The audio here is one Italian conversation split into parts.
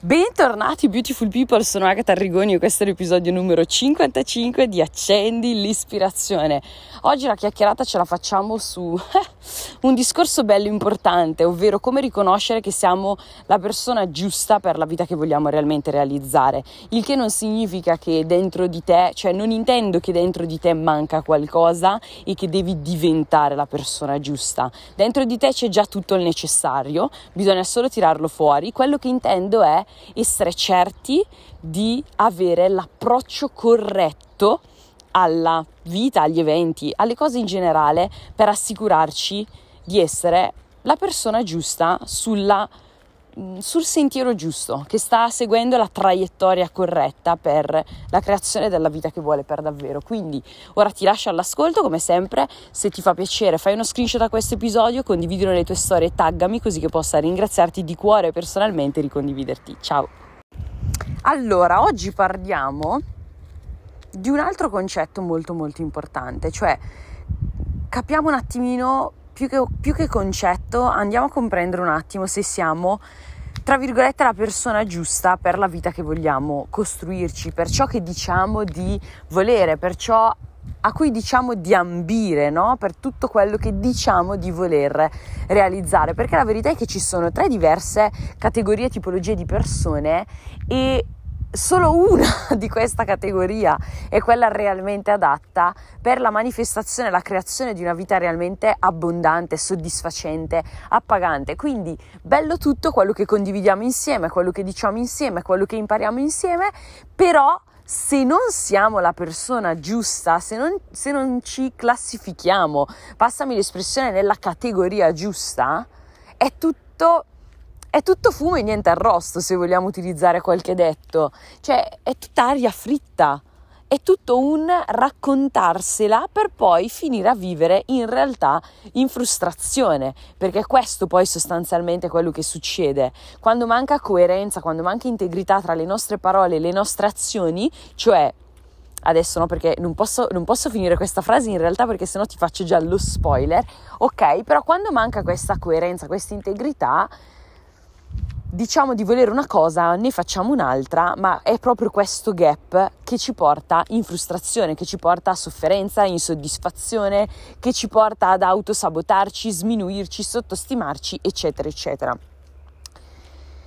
Bentornati Beautiful People, sono Agatha Arrigoni e questo è l'episodio numero 55 di Accendi l'ispirazione. Oggi la chiacchierata ce la facciamo su un discorso bello importante, ovvero come riconoscere che siamo la persona giusta per la vita che vogliamo realmente realizzare. Il che non significa che dentro di te, cioè non intendo che dentro di te manca qualcosa e che devi diventare la persona giusta. Dentro di te c'è già tutto il necessario, bisogna solo tirarlo fuori. Quello che intendo è essere certi di avere l'approccio corretto alla vita, agli eventi, alle cose in generale per assicurarci di essere la persona giusta sulla, sul sentiero giusto, che sta seguendo la traiettoria corretta per la creazione della vita che vuole per davvero. Quindi ora ti lascio all'ascolto, come sempre, se ti fa piacere fai uno screenshot a questo episodio, condividilo le tue storie e taggami così che possa ringraziarti di cuore personalmente e ricondividerti. Ciao! Allora, oggi parliamo di un altro concetto molto molto importante, cioè capiamo un attimino, più che, più che concetto, andiamo a comprendere un attimo se siamo, tra virgolette, la persona giusta per la vita che vogliamo costruirci, per ciò che diciamo di volere, per ciò a cui diciamo di ambire, no? per tutto quello che diciamo di voler realizzare, perché la verità è che ci sono tre diverse categorie, tipologie di persone e solo una di questa categoria è quella realmente adatta per la manifestazione la creazione di una vita realmente abbondante, soddisfacente, appagante. Quindi bello tutto quello che condividiamo insieme, quello che diciamo insieme, quello che impariamo insieme, però se non siamo la persona giusta, se non, se non ci classifichiamo, passami l'espressione, nella categoria giusta, è tutto è tutto fumo e niente arrosto, se vogliamo utilizzare qualche detto. Cioè, è tutta aria fritta. È tutto un raccontarsela per poi finire a vivere in realtà in frustrazione, perché questo poi sostanzialmente è quello che succede. Quando manca coerenza, quando manca integrità tra le nostre parole e le nostre azioni, cioè adesso no perché non posso, non posso, finire questa frase in realtà perché sennò ti faccio già lo spoiler, ok? Però quando manca questa coerenza, questa integrità, diciamo di volere una cosa, ne facciamo un'altra, ma è proprio questo gap che ci porta in frustrazione, che ci porta a sofferenza, insoddisfazione, che ci porta ad autosabotarci, sminuirci, sottostimarci, eccetera, eccetera.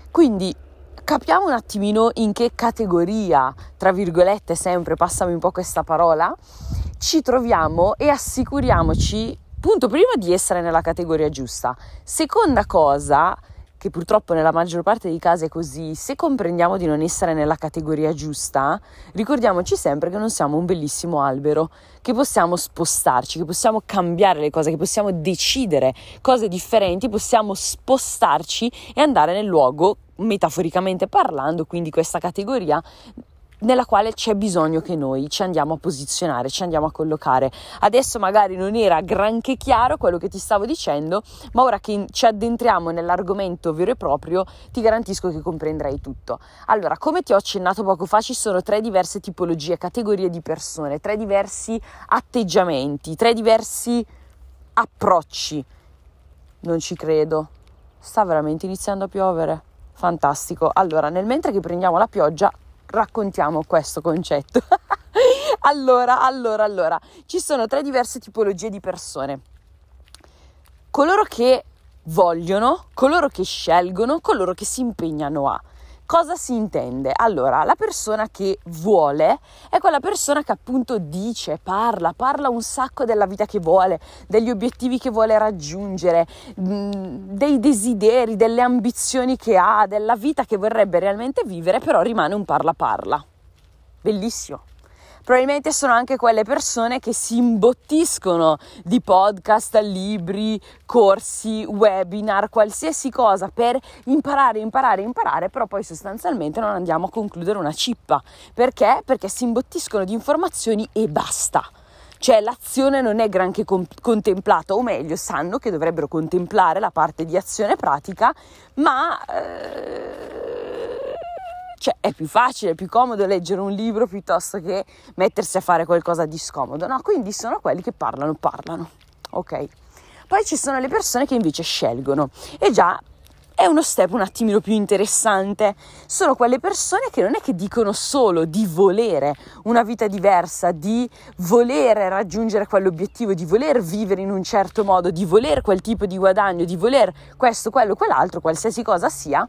Quindi capiamo un attimino in che categoria, tra virgolette, sempre passami un po' questa parola, ci troviamo e assicuriamoci, punto prima, di essere nella categoria giusta. Seconda cosa, che purtroppo nella maggior parte dei casi è così, se comprendiamo di non essere nella categoria giusta, ricordiamoci sempre che non siamo un bellissimo albero, che possiamo spostarci, che possiamo cambiare le cose, che possiamo decidere cose differenti, possiamo spostarci e andare nel luogo, metaforicamente parlando, quindi questa categoria nella quale c'è bisogno che noi ci andiamo a posizionare, ci andiamo a collocare. Adesso magari non era granché chiaro quello che ti stavo dicendo, ma ora che ci addentriamo nell'argomento vero e proprio, ti garantisco che comprenderai tutto. Allora, come ti ho accennato poco fa, ci sono tre diverse tipologie, categorie di persone, tre diversi atteggiamenti, tre diversi approcci. Non ci credo. Sta veramente iniziando a piovere. Fantastico. Allora, nel mentre che prendiamo la pioggia, raccontiamo questo concetto. allora, allora, allora, ci sono tre diverse tipologie di persone. Coloro che vogliono, coloro che scelgono, coloro che si impegnano a. Cosa si intende? Allora, la persona che vuole è quella persona che appunto dice, parla, parla un sacco della vita che vuole, degli obiettivi che vuole raggiungere, mm, dei desideri, delle ambizioni che ha, della vita che vorrebbe realmente vivere, però rimane un parla parla. Bellissimo probabilmente sono anche quelle persone che si imbottiscono di podcast, libri, corsi, webinar, qualsiasi cosa per imparare, imparare, imparare, però poi sostanzialmente non andiamo a concludere una cippa. Perché? Perché si imbottiscono di informazioni e basta. Cioè l'azione non è granché com- contemplata, o meglio, sanno che dovrebbero contemplare la parte di azione pratica, ma... Eh cioè è più facile, è più comodo leggere un libro piuttosto che mettersi a fare qualcosa di scomodo, no? Quindi sono quelli che parlano, parlano, ok? Poi ci sono le persone che invece scelgono e già è uno step un attimino più interessante. Sono quelle persone che non è che dicono solo di volere una vita diversa, di voler raggiungere quell'obiettivo, di voler vivere in un certo modo, di voler quel tipo di guadagno, di voler questo, quello, quell'altro, qualsiasi cosa sia,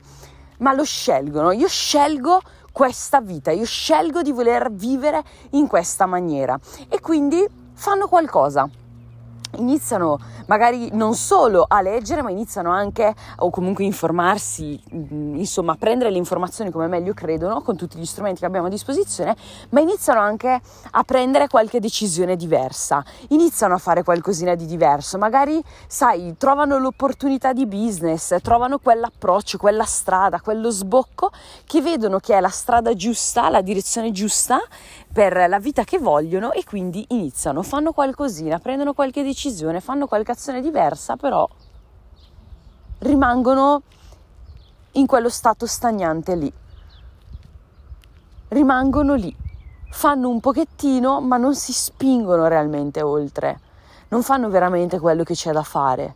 ma lo scelgono. Io scelgo questa vita, io scelgo di voler vivere in questa maniera e quindi fanno qualcosa iniziano magari non solo a leggere, ma iniziano anche o comunque informarsi, mm, insomma, a prendere le informazioni come meglio credono con tutti gli strumenti che abbiamo a disposizione, ma iniziano anche a prendere qualche decisione diversa, iniziano a fare qualcosina di diverso, magari, sai, trovano l'opportunità di business, trovano quell'approccio, quella strada, quello sbocco che vedono che è la strada giusta, la direzione giusta per la vita che vogliono e quindi iniziano, fanno qualcosina, prendono qualche decisione, fanno qualche azione diversa, però rimangono in quello stato stagnante lì. Rimangono lì, fanno un pochettino, ma non si spingono realmente oltre, non fanno veramente quello che c'è da fare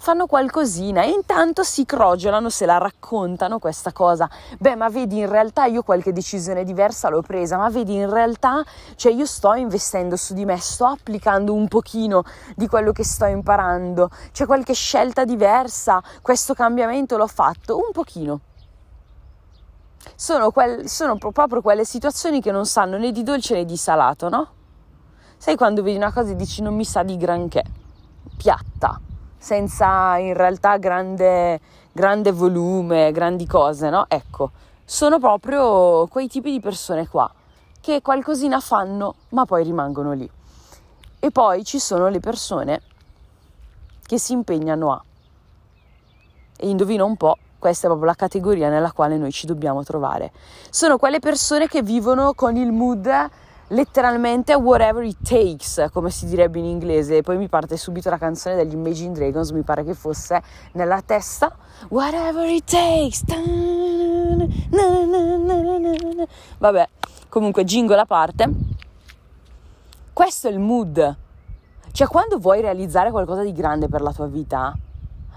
fanno qualcosina e intanto si crogiolano se la raccontano questa cosa. Beh, ma vedi, in realtà io qualche decisione diversa l'ho presa, ma vedi, in realtà, cioè io sto investendo su di me, sto applicando un pochino di quello che sto imparando, c'è qualche scelta diversa, questo cambiamento l'ho fatto un pochino. Sono, quel, sono proprio quelle situazioni che non sanno né di dolce né di salato, no? Sai quando vedi una cosa e dici non mi sa di granché, piatta senza in realtà grande, grande volume, grandi cose, no? Ecco, sono proprio quei tipi di persone qua che qualcosina fanno ma poi rimangono lì. E poi ci sono le persone che si impegnano a. E indovina un po', questa è proprio la categoria nella quale noi ci dobbiamo trovare. Sono quelle persone che vivono con il mood letteralmente whatever it takes, come si direbbe in inglese, poi mi parte subito la canzone degli Imagine Dragons, mi pare che fosse nella testa, whatever it takes. Vabbè, comunque jingle a parte. Questo è il mood. Cioè, quando vuoi realizzare qualcosa di grande per la tua vita,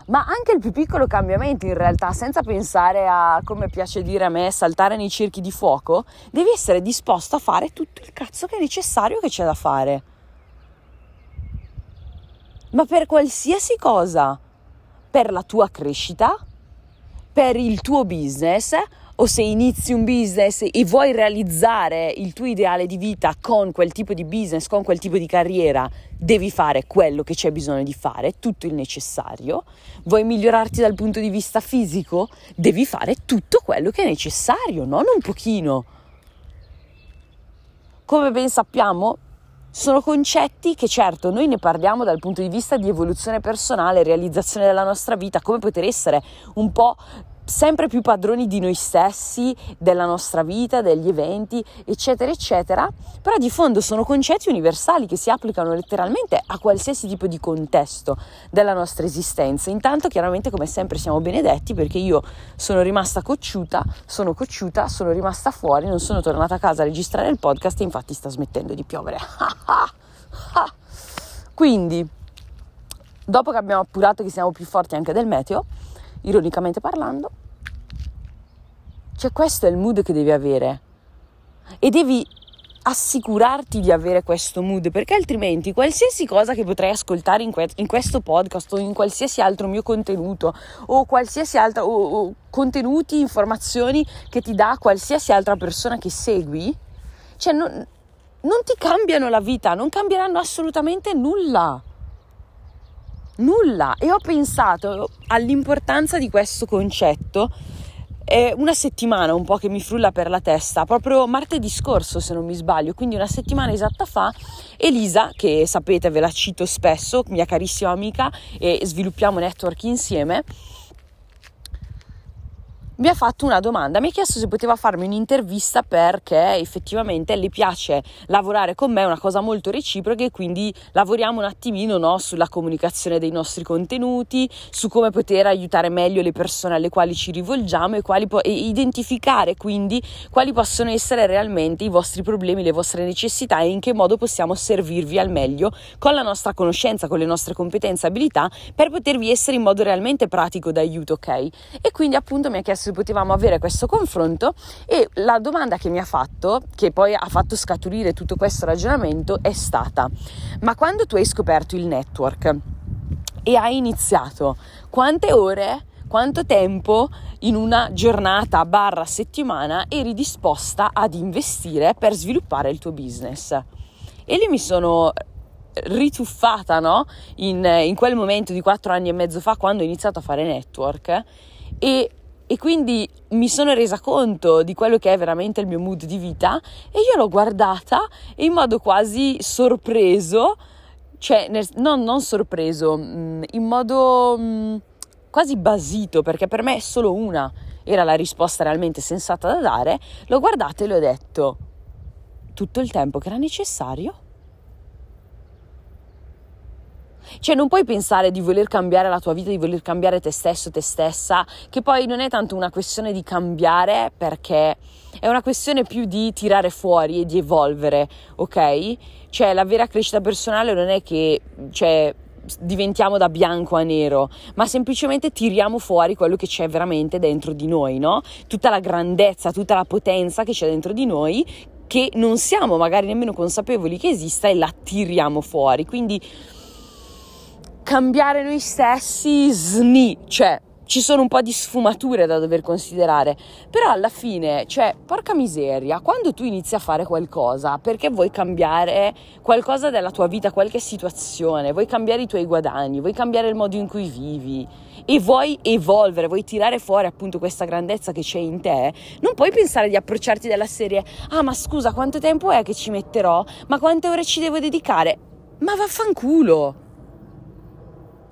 ma anche il più piccolo cambiamento in realtà, senza pensare a, come piace dire a me, saltare nei cerchi di fuoco, devi essere disposto a fare tutto il cazzo che è necessario che c'è da fare. Ma per qualsiasi cosa, per la tua crescita, per il tuo business o se inizi un business e vuoi realizzare il tuo ideale di vita con quel tipo di business, con quel tipo di carriera, devi fare quello che c'è bisogno di fare, tutto il necessario. Vuoi migliorarti dal punto di vista fisico? Devi fare tutto quello che è necessario, non un pochino. Come ben sappiamo, sono concetti che certo noi ne parliamo dal punto di vista di evoluzione personale, realizzazione della nostra vita, come poter essere un po' sempre più padroni di noi stessi, della nostra vita, degli eventi, eccetera, eccetera, però di fondo sono concetti universali che si applicano letteralmente a qualsiasi tipo di contesto della nostra esistenza. Intanto, chiaramente, come sempre, siamo benedetti perché io sono rimasta cocciuta, sono cocciuta, sono rimasta fuori, non sono tornata a casa a registrare il podcast e infatti sta smettendo di piovere. Quindi, dopo che abbiamo appurato che siamo più forti anche del meteo, ironicamente parlando. Cioè questo è il mood che devi avere. E devi assicurarti di avere questo mood perché altrimenti qualsiasi cosa che potrai ascoltare in, que- in questo podcast o in qualsiasi altro mio contenuto o qualsiasi altro o, o contenuti, informazioni che ti dà qualsiasi altra persona che segui, cioè non, non ti cambiano la vita, non cambieranno assolutamente nulla. Nulla. E ho pensato all'importanza di questo concetto è una settimana un po' che mi frulla per la testa, proprio martedì scorso se non mi sbaglio, quindi una settimana esatta fa, Elisa, che sapete ve la cito spesso, mia carissima amica e sviluppiamo network insieme, mi ha fatto una domanda, mi ha chiesto se poteva farmi un'intervista perché effettivamente le piace lavorare con me, è una cosa molto reciproca e quindi lavoriamo un attimino no, sulla comunicazione dei nostri contenuti, su come poter aiutare meglio le persone alle quali ci rivolgiamo e, po- e identificare quindi quali possono essere realmente i vostri problemi, le vostre necessità e in che modo possiamo servirvi al meglio con la nostra conoscenza, con le nostre competenze e abilità per potervi essere in modo realmente pratico d'aiuto, ok? E quindi appunto mi ha chiesto se potevamo avere questo confronto e la domanda che mi ha fatto, che poi ha fatto scaturire tutto questo ragionamento, è stata: ma quando tu hai scoperto il network e hai iniziato, quante ore, quanto tempo in una giornata barra settimana eri disposta ad investire per sviluppare il tuo business? E lì mi sono rituffata no? in, in, quel momento di quattro anni e mezzo fa quando ho iniziato a fare network e e quindi mi sono resa conto di quello che è veramente il mio mood di vita e io l'ho guardata in modo quasi sorpreso, cioè nel, non, non, sorpreso, mm, in modo mm, quasi basito, perché per me solo una era la risposta realmente sensata da dare, l'ho guardata e le ho detto tutto il tempo che era necessario Cioè non puoi pensare di voler cambiare la tua vita, di voler cambiare te stesso, te stessa, che poi non è tanto una questione di cambiare perché è una questione più di tirare fuori e di evolvere, ok? Cioè la vera crescita personale non è che cioè, diventiamo da bianco a nero, ma semplicemente tiriamo fuori quello che c'è veramente dentro di noi, no? Tutta la grandezza, tutta la potenza che c'è dentro di noi che non siamo magari nemmeno consapevoli che esista e la tiriamo fuori. Quindi cambiare noi stessi, sni, cioè ci sono un po' di sfumature da dover considerare, però alla fine, cioè, porca miseria, quando tu inizi a fare qualcosa perché vuoi cambiare qualcosa della tua vita, qualche situazione, vuoi cambiare i tuoi guadagni, vuoi cambiare il modo in cui vivi e vuoi evolvere, vuoi tirare fuori appunto questa grandezza che c'è in te, non puoi pensare di approcciarti dalla serie, ah ma scusa, quanto tempo è che ci metterò? Ma quante ore ci devo dedicare? Ma vaffanculo!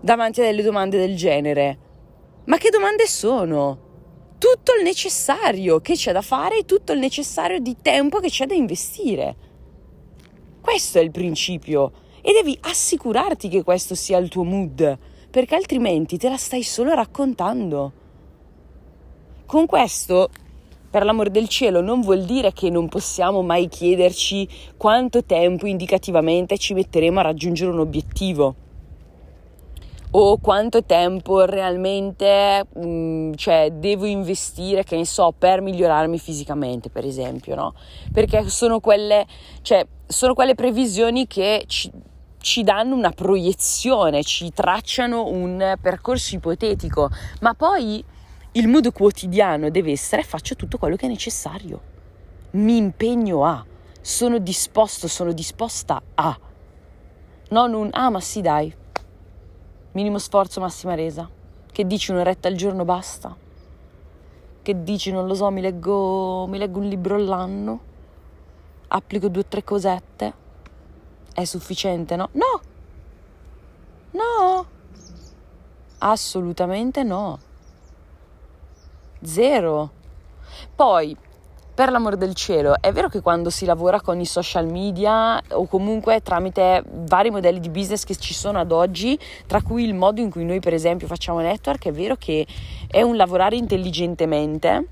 Davanti a delle domande del genere. Ma che domande sono? Tutto il necessario che c'è da fare e tutto il necessario di tempo che c'è da investire. Questo è il principio e devi assicurarti che questo sia il tuo mood, perché altrimenti te la stai solo raccontando. Con questo, per l'amor del cielo, non vuol dire che non possiamo mai chiederci quanto tempo indicativamente ci metteremo a raggiungere un obiettivo o quanto tempo realmente mh, mm, cioè, devo investire, che ne so, per migliorarmi fisicamente, per esempio, no? Perché sono quelle, cioè, sono quelle previsioni che ci, ci danno una proiezione, ci tracciano un percorso ipotetico, ma poi il mood quotidiano deve essere faccio tutto quello che è necessario, mi impegno a, sono disposto, sono disposta a, non un ah ma sì dai, Minimo sforzo, massima resa. Che dici un'oretta al giorno basta? Che dici, non lo so, mi leggo, mi leggo un libro all'anno? Applico due o tre cosette? È sufficiente, no? No! No! Assolutamente no. Zero. Poi, per l'amor del cielo, è vero che quando si lavora con i social media o comunque tramite vari modelli di business che ci sono ad oggi, tra cui il modo in cui noi per esempio facciamo network, è vero che è un lavorare intelligentemente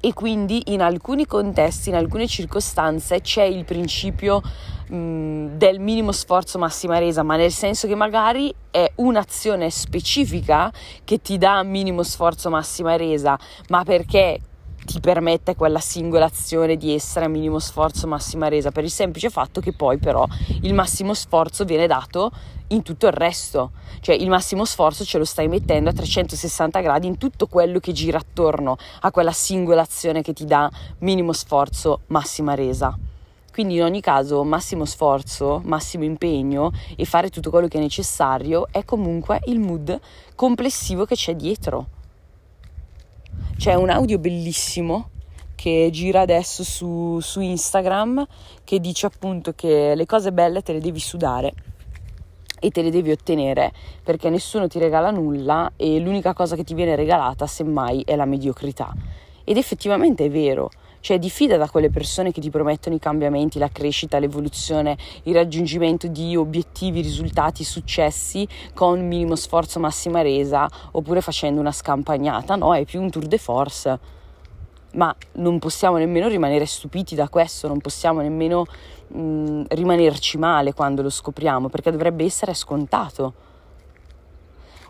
e quindi in alcuni contesti, in alcune circostanze c'è il principio mh, del minimo sforzo massima resa, ma nel senso che magari è un'azione specifica che ti dà minimo sforzo massima resa, ma perché ti permette quella singola azione di essere a minimo sforzo, massima resa, per il semplice fatto che poi però il massimo sforzo viene dato in tutto il resto, cioè il massimo sforzo ce lo stai mettendo a 360 gradi in tutto quello che gira attorno a quella singola azione che ti dà minimo sforzo, massima resa. Quindi in ogni caso massimo sforzo, massimo impegno e fare tutto quello che è necessario è comunque il mood complessivo che c'è dietro c'è un audio bellissimo che gira adesso su, su Instagram che dice appunto che le cose belle te le devi sudare e te le devi ottenere perché nessuno ti regala nulla e l'unica cosa che ti viene regalata semmai è la mediocrità. Ed effettivamente è vero, cioè diffida da quelle persone che ti promettono i cambiamenti, la crescita, l'evoluzione, il raggiungimento di obiettivi, risultati, successi con minimo sforzo, massima resa oppure facendo una scampagnata, no, è più un tour de force. Ma non possiamo nemmeno rimanere stupiti da questo, non possiamo nemmeno mh, rimanerci male quando lo scopriamo, perché dovrebbe essere scontato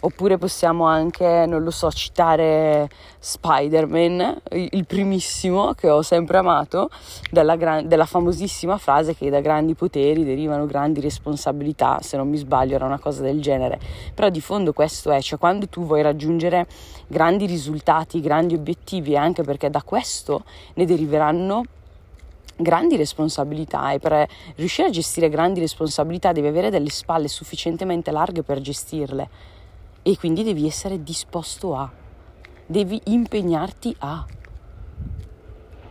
oppure possiamo anche, non lo so, citare Spider-Man, il primissimo che ho sempre amato, della, gran- della famosissima frase che da grandi poteri derivano grandi responsabilità, se non mi sbaglio era una cosa del genere, però di fondo questo è, cioè quando tu vuoi raggiungere grandi risultati, grandi obiettivi, anche perché da questo ne deriveranno grandi responsabilità e per riuscire a gestire grandi responsabilità devi avere delle spalle sufficientemente larghe per gestirle e quindi devi essere disposto a, devi impegnarti a.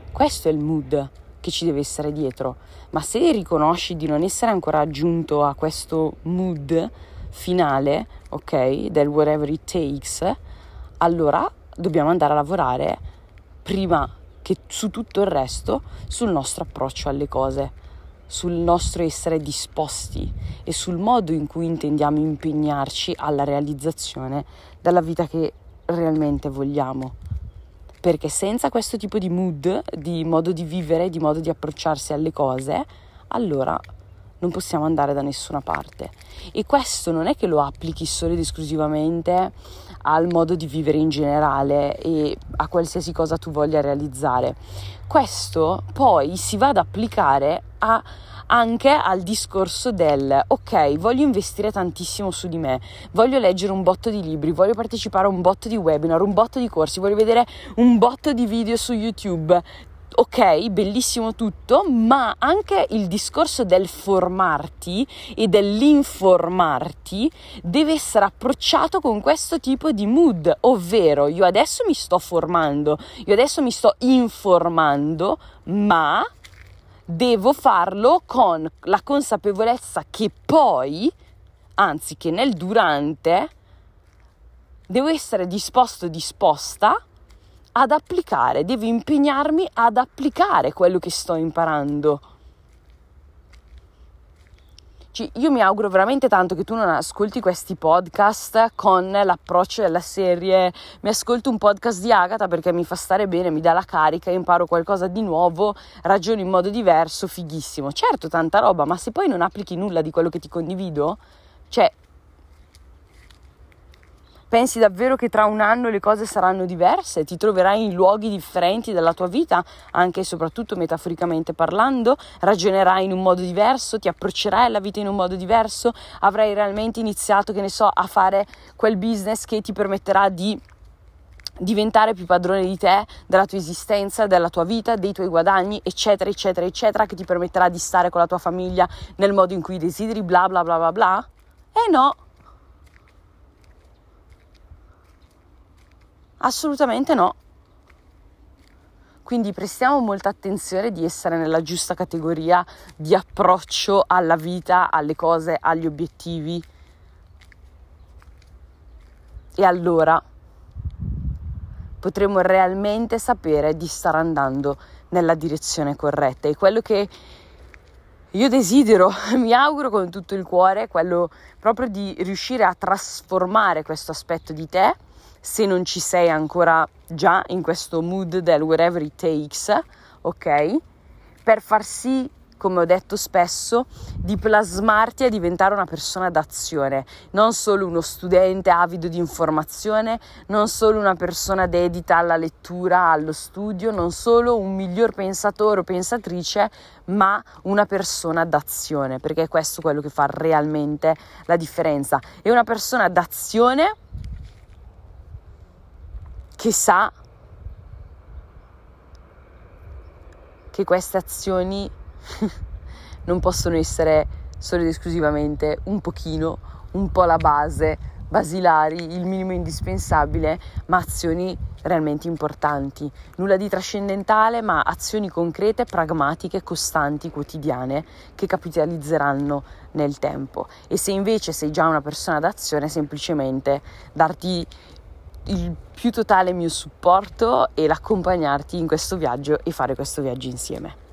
Questo è il mood che ci deve essere dietro, ma se riconosci di non essere ancora giunto a questo mood finale, ok, del whatever it takes, allora dobbiamo andare a lavorare prima che su tutto il resto sul nostro approccio alle cose sul nostro essere disposti e sul modo in cui intendiamo impegnarci alla realizzazione della vita che realmente vogliamo. Perché senza questo tipo di mood, di modo di vivere, di modo di approcciarsi alle cose, allora non possiamo andare da nessuna parte. E questo non è che lo applichi solo ed esclusivamente al modo di vivere in generale e a qualsiasi cosa tu voglia realizzare. Questo poi si va ad applicare a anche al discorso del ok, voglio investire tantissimo su di me, voglio leggere un botto di libri, voglio partecipare a un botto di webinar, un botto di corsi, voglio vedere un botto di video su YouTube ok, bellissimo tutto, ma anche il discorso del formarti e dell'informarti deve essere approcciato con questo tipo di mood, ovvero io adesso mi sto formando, io adesso mi sto informando, ma devo farlo con la consapevolezza che poi, anzi che nel durante, devo essere disposto, disposta ad applicare, devo impegnarmi ad applicare quello che sto imparando. Cioè, io mi auguro veramente tanto che tu non ascolti questi podcast con l'approccio della serie mi ascolto un podcast di Agatha perché mi fa stare bene, mi dà la carica, imparo qualcosa di nuovo, ragiono in modo diverso, fighissimo. Certo, tanta roba, ma se poi non applichi nulla di quello che ti condivido, cioè Pensi davvero che tra un anno le cose saranno diverse? Ti troverai in luoghi differenti della tua vita, anche e soprattutto metaforicamente parlando? Ragionerai in un modo diverso? Ti approccerai alla vita in un modo diverso? Avrai realmente iniziato, che ne so, a fare quel business che ti permetterà di diventare più padrone di te, della tua esistenza, della tua vita, dei tuoi guadagni, eccetera, eccetera, eccetera, che ti permetterà di stare con la tua famiglia nel modo in cui desideri, bla bla bla bla bla? Eh no, Assolutamente no. Quindi prestiamo molta attenzione di essere nella giusta categoria di approccio alla vita, alle cose, agli obiettivi. E allora potremo realmente sapere di stare andando nella direzione corretta. E quello che io desidero, mi auguro con tutto il cuore, è quello proprio di riuscire a trasformare questo aspetto di te se non ci sei ancora già in questo mood del whatever it takes, ok? Per far sì, come ho detto spesso, di plasmarti a diventare una persona d'azione, non solo uno studente avido di informazione, non solo una persona dedita alla lettura, allo studio, non solo un miglior pensatore o pensatrice, ma una persona d'azione, perché è questo quello che fa realmente la differenza. E una persona d'azione sa che queste azioni non possono essere solo ed esclusivamente un pochino, un po' la base, basilari, il minimo indispensabile, ma azioni realmente importanti. Nulla di trascendentale, ma azioni concrete, pragmatiche, costanti, quotidiane che capitalizzeranno nel tempo. E se invece sei già una persona d'azione, semplicemente darti il più totale mio supporto e l'accompagnarti in questo viaggio e fare questo viaggio insieme.